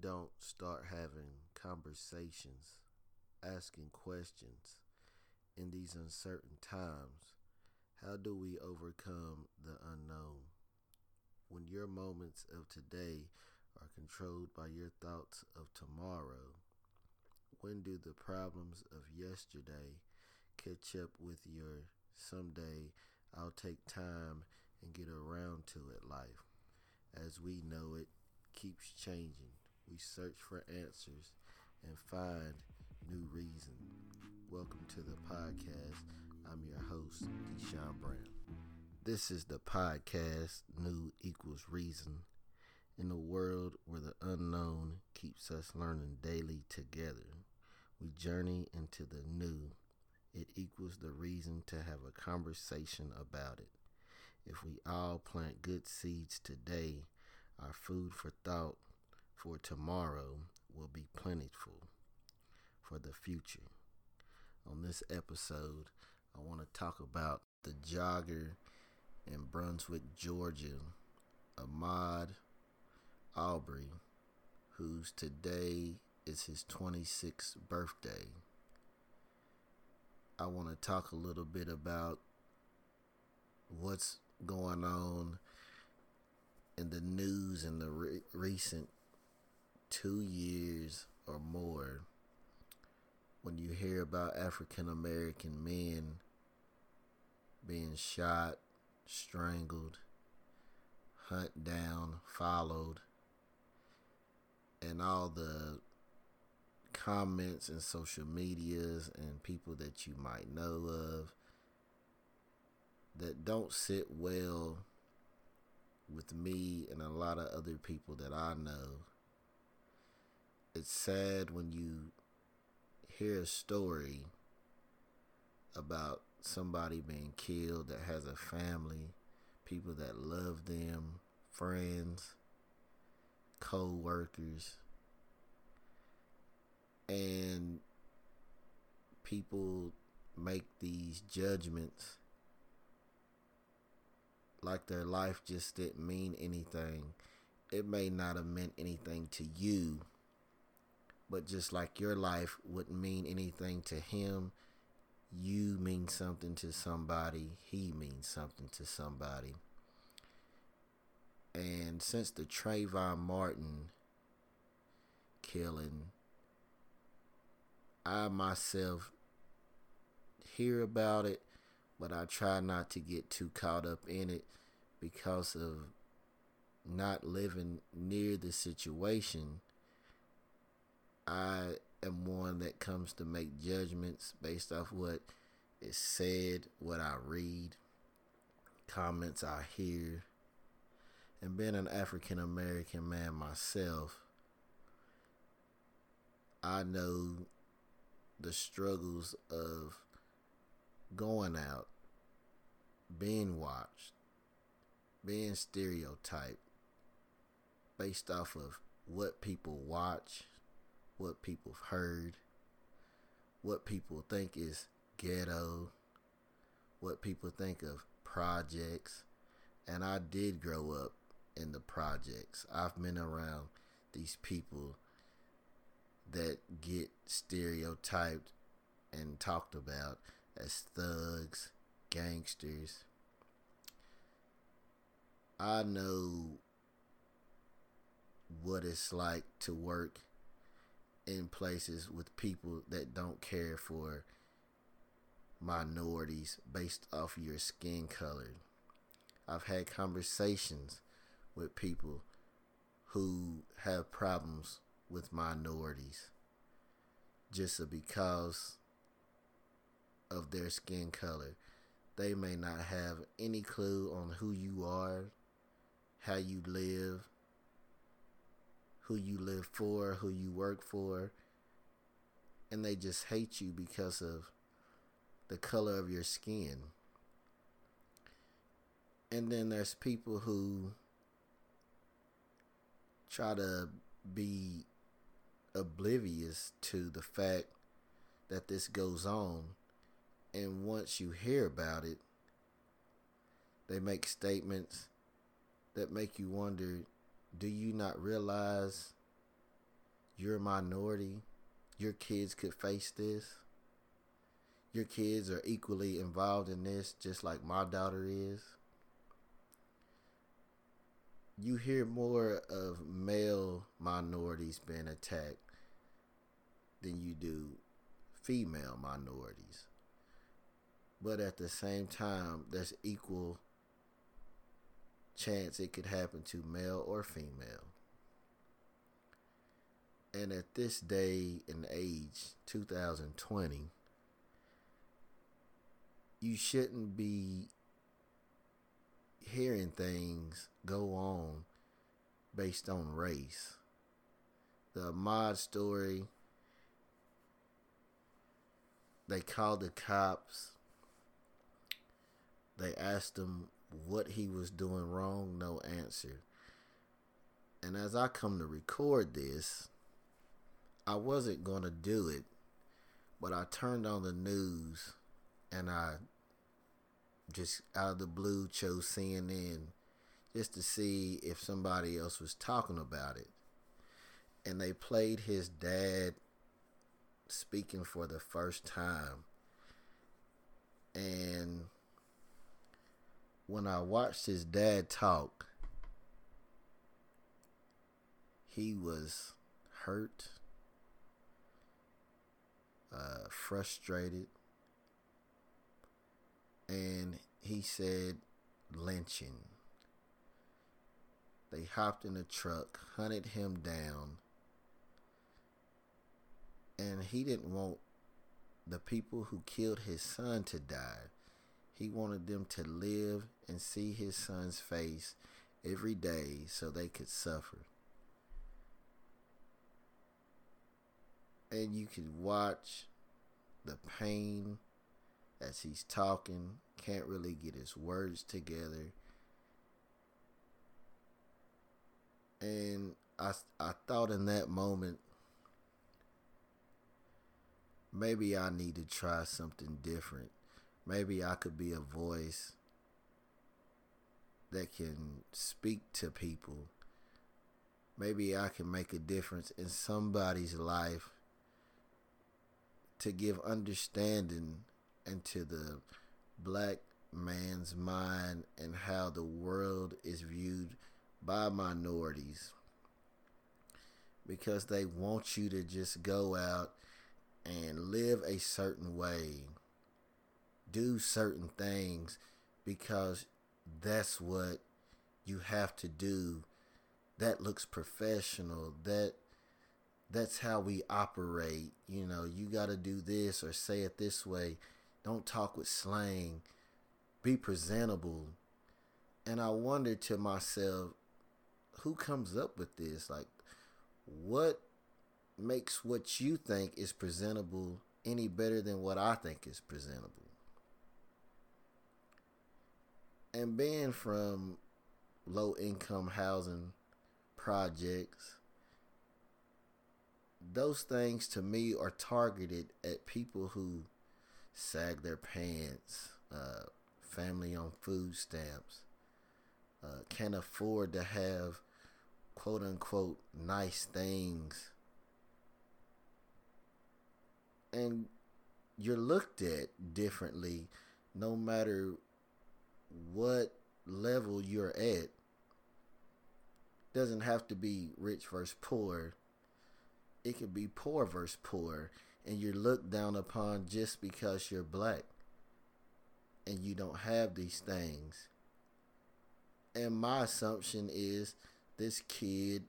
don't start having conversations, asking questions in these uncertain times, how do we overcome the unknown? When your moments of today are controlled by your thoughts of tomorrow, when do the problems of yesterday catch up with your someday I'll take time and get around to it life? As we know it keeps changing. We search for answers and find new reason. Welcome to the podcast. I'm your host, Deshaun Brown. This is the podcast, New Equals Reason. In a world where the unknown keeps us learning daily together, we journey into the new. It equals the reason to have a conversation about it. If we all plant good seeds today, our food for thought for tomorrow will be plentiful for the future. On this episode, I want to talk about the jogger in Brunswick, Georgia, Ahmaud Arbery, whose today is his 26th birthday. I want to talk a little bit about what's going on in the news in the re- recent two years or more when you hear about African American men being shot, strangled, hunt down, followed, and all the comments and social medias and people that you might know of that don't sit well with me and a lot of other people that I know. It's sad when you hear a story about somebody being killed that has a family, people that love them, friends, co workers, and people make these judgments like their life just didn't mean anything. It may not have meant anything to you, but just like your life wouldn't mean anything to him, you mean something to somebody, he means something to somebody. And since the Trayvon Martin killing, I myself hear about it but I try not to get too caught up in it because of not living near the situation. I am one that comes to make judgments based off what is said, what I read, comments I hear. And being an African American man myself, I know the struggles of going out, being watched, being stereotyped based off of what people watch, what people have heard, what people think is ghetto, what people think of projects. And I did grow up in the projects. I've been around these people that get stereotyped and talked about as thugs, gangsters. I know what it's like to work in places with people that don't care for minorities based off your skin color. I've had conversations with people who have problems with minorities just because of their skin color. They may not have any clue on who you are, how you live, who you live for, who you work for, and they just hate you because of the color of your skin. And then there's people who try to be oblivious to the fact that this goes on and once you hear about it, they make statements that make you wonder do you not realize you're a minority, your kids could face this. Your kids are equally involved in this, just like my daughter is. You hear more of male minorities being attacked than you do female minorities. But at the same time, there's equal chance it could happen to male or female. And at this day and age, 2020, you shouldn't be hearing things go on based on race. The Ahmaud story, they called the cops. They asked him what he was doing wrong, no answer. And as I come to record this, I wasn't going to do it, but I turned on the news and I just out of the blue chose CNN just to see if somebody else was talking about it. And they played his dad speaking for the first time. And when I watched his dad talk, he was hurt, uh, frustrated, and he said lynching. They hopped in a truck, hunted him down, and he didn't want the people who killed his son to die. He wanted them to live and see his son's face every day so they could suffer. And you could watch the pain as he's talking, can't really get his words together. And I, I thought in that moment, maybe I need to try something different. Maybe I could be a voice that can speak to people. Maybe I can make a difference in somebody's life to give understanding into the black man's mind and how the world is viewed by minorities because they want you to just go out and live a certain way, do certain things because that's what you have to do. That looks professional. That that's how we operate. You know, you got to do this or say it this way. Don't talk with slang. Be presentable. And I wondered to myself, who comes up with this? Like, what makes what you think is presentable any better than what I think is presentable? And being from low income housing projects, those things to me are targeted at people who sag their pants, uh, family on food stamps, uh, can't afford to have quote unquote nice things. And you're looked at differently no matter what level you're at. Doesn't have to be rich versus poor it could be poor versus poor, and you're looked down upon just because you're black and you don't have these things. And my assumption is this kid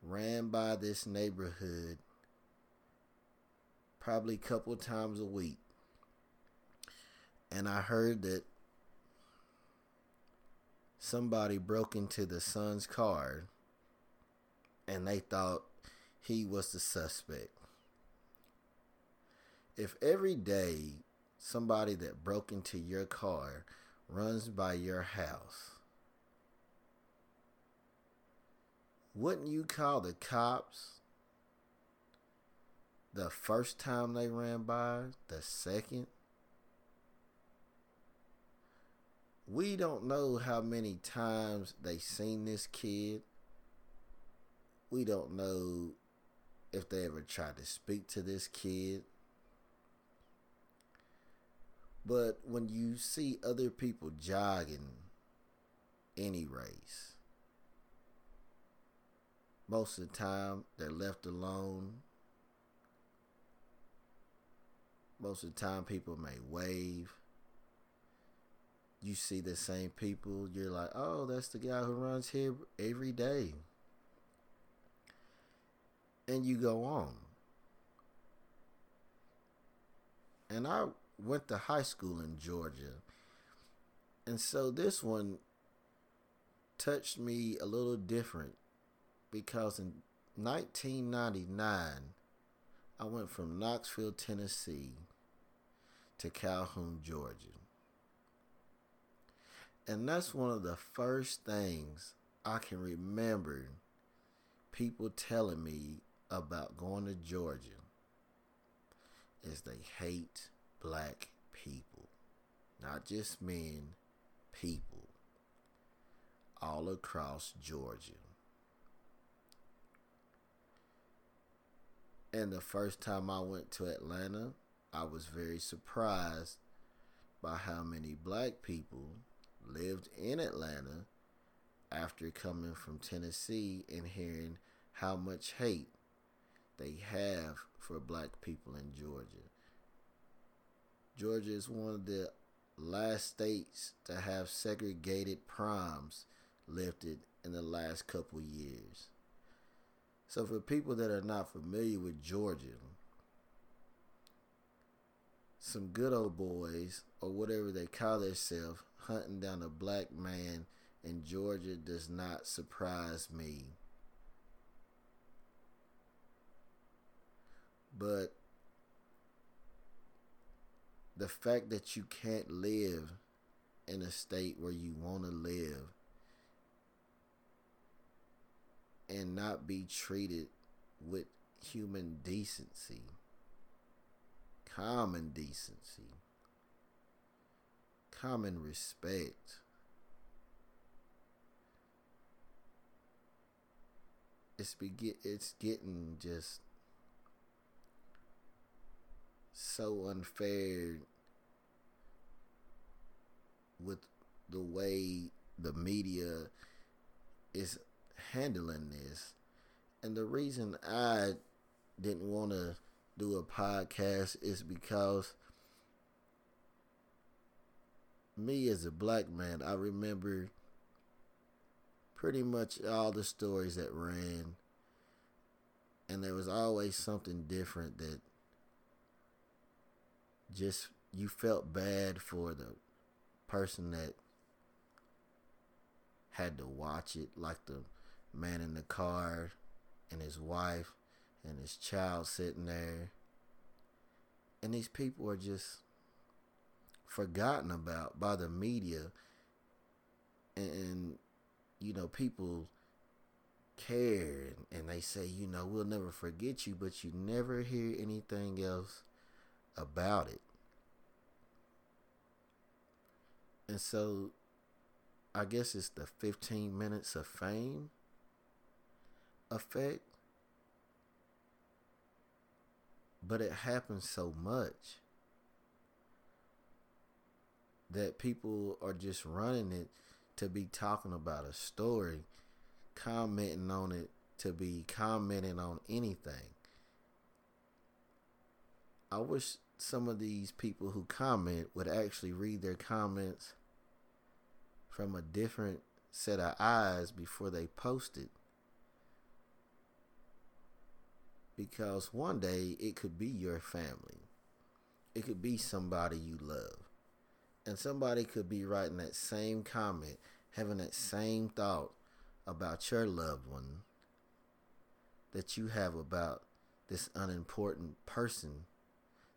ran by this neighborhood probably a couple times a week. And I heard that somebody broke into the son's car and they thought he was the suspect. If every day somebody that broke into your car runs by your house, wouldn't you call the cops the first time they ran by, the second? We don't know how many times they seen this kid. We don't know if they ever tried to speak to this kid. But when you see other people jogging any race, most of the time they're left alone. Most of the time people may wave. You see the same people, you're like, oh, that's the guy who runs here every day and you go on. And I went to high school in Georgia. And so this one touched me a little different because in 1999, I went from Knoxville, Tennessee to Calhoun, Georgia. And that's one of the first things I can remember people telling me about going to Georgia is they hate black people. Not just men, people. All across Georgia. And the first time I went to Atlanta, I was very surprised by how many black people lived in Atlanta after coming from Tennessee and hearing how much hate they have for black people in Georgia. Georgia is one of the last states to have segregated primes lifted in the last couple years. So for people that are not familiar with Georgia, some good old boys or whatever they call themselves hunting down a black man in Georgia does not surprise me. But the fact that you can't live in a state where you want to live and not be treated with human decency, common decency, common respect. It's be it's getting just so unfair with the way the media is handling this. And the reason I didn't want to do a podcast is because me as a black man, I remember pretty much all the stories that ran. And there was always something different that just you felt bad for the person that had to watch it, like the man in the car and his wife and his child sitting there. And these people are just forgotten about by the media. And, you know, people care and they say, you know, we'll never forget you, but you never hear anything else about it. And so I guess it's the 15 minutes of fame effect. But it happens so much that people are just running it to be talking about a story, commenting on it to be commenting on anything. I wish some of these people who comment would actually read their comments from a different set of eyes before they post it. Because one day it could be your family. It could be somebody you love. And somebody could be writing that same comment, having that same thought about your loved one that you have about this unimportant person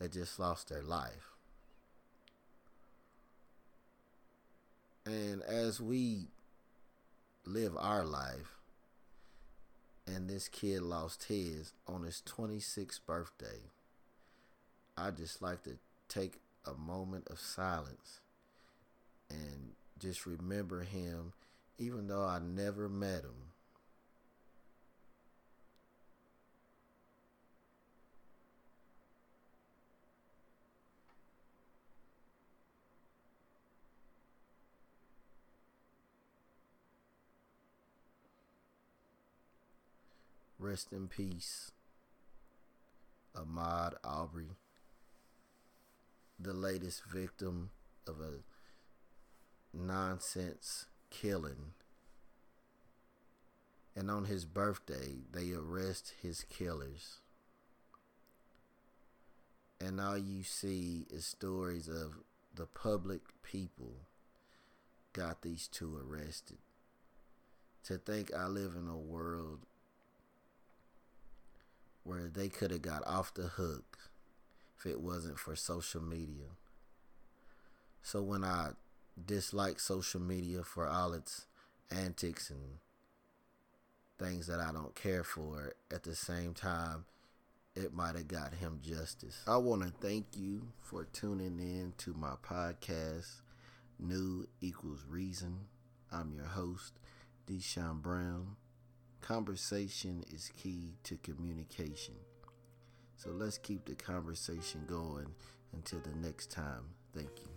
that just lost their life. And as we live our life, and this kid lost his on his 26th birthday, I just like to take a moment of silence and just remember him, even though I never met him. Rest in peace, Ahmaud Arbery the latest victim of a nonsense killing. And on his birthday, they arrest his killers. And all you see is stories of the public people got these two arrested. To think I live in a world where they could have got off the hook if it wasn't for social media. So when I dislike social media for all its antics and things that I don't care for, at the same time, it might have got him justice. I want to thank you for tuning in to my podcast, New Equals Reason. I'm your host, Deshaun Brown. Conversation is key to communication. So let's keep the conversation going until the next time. Thank you.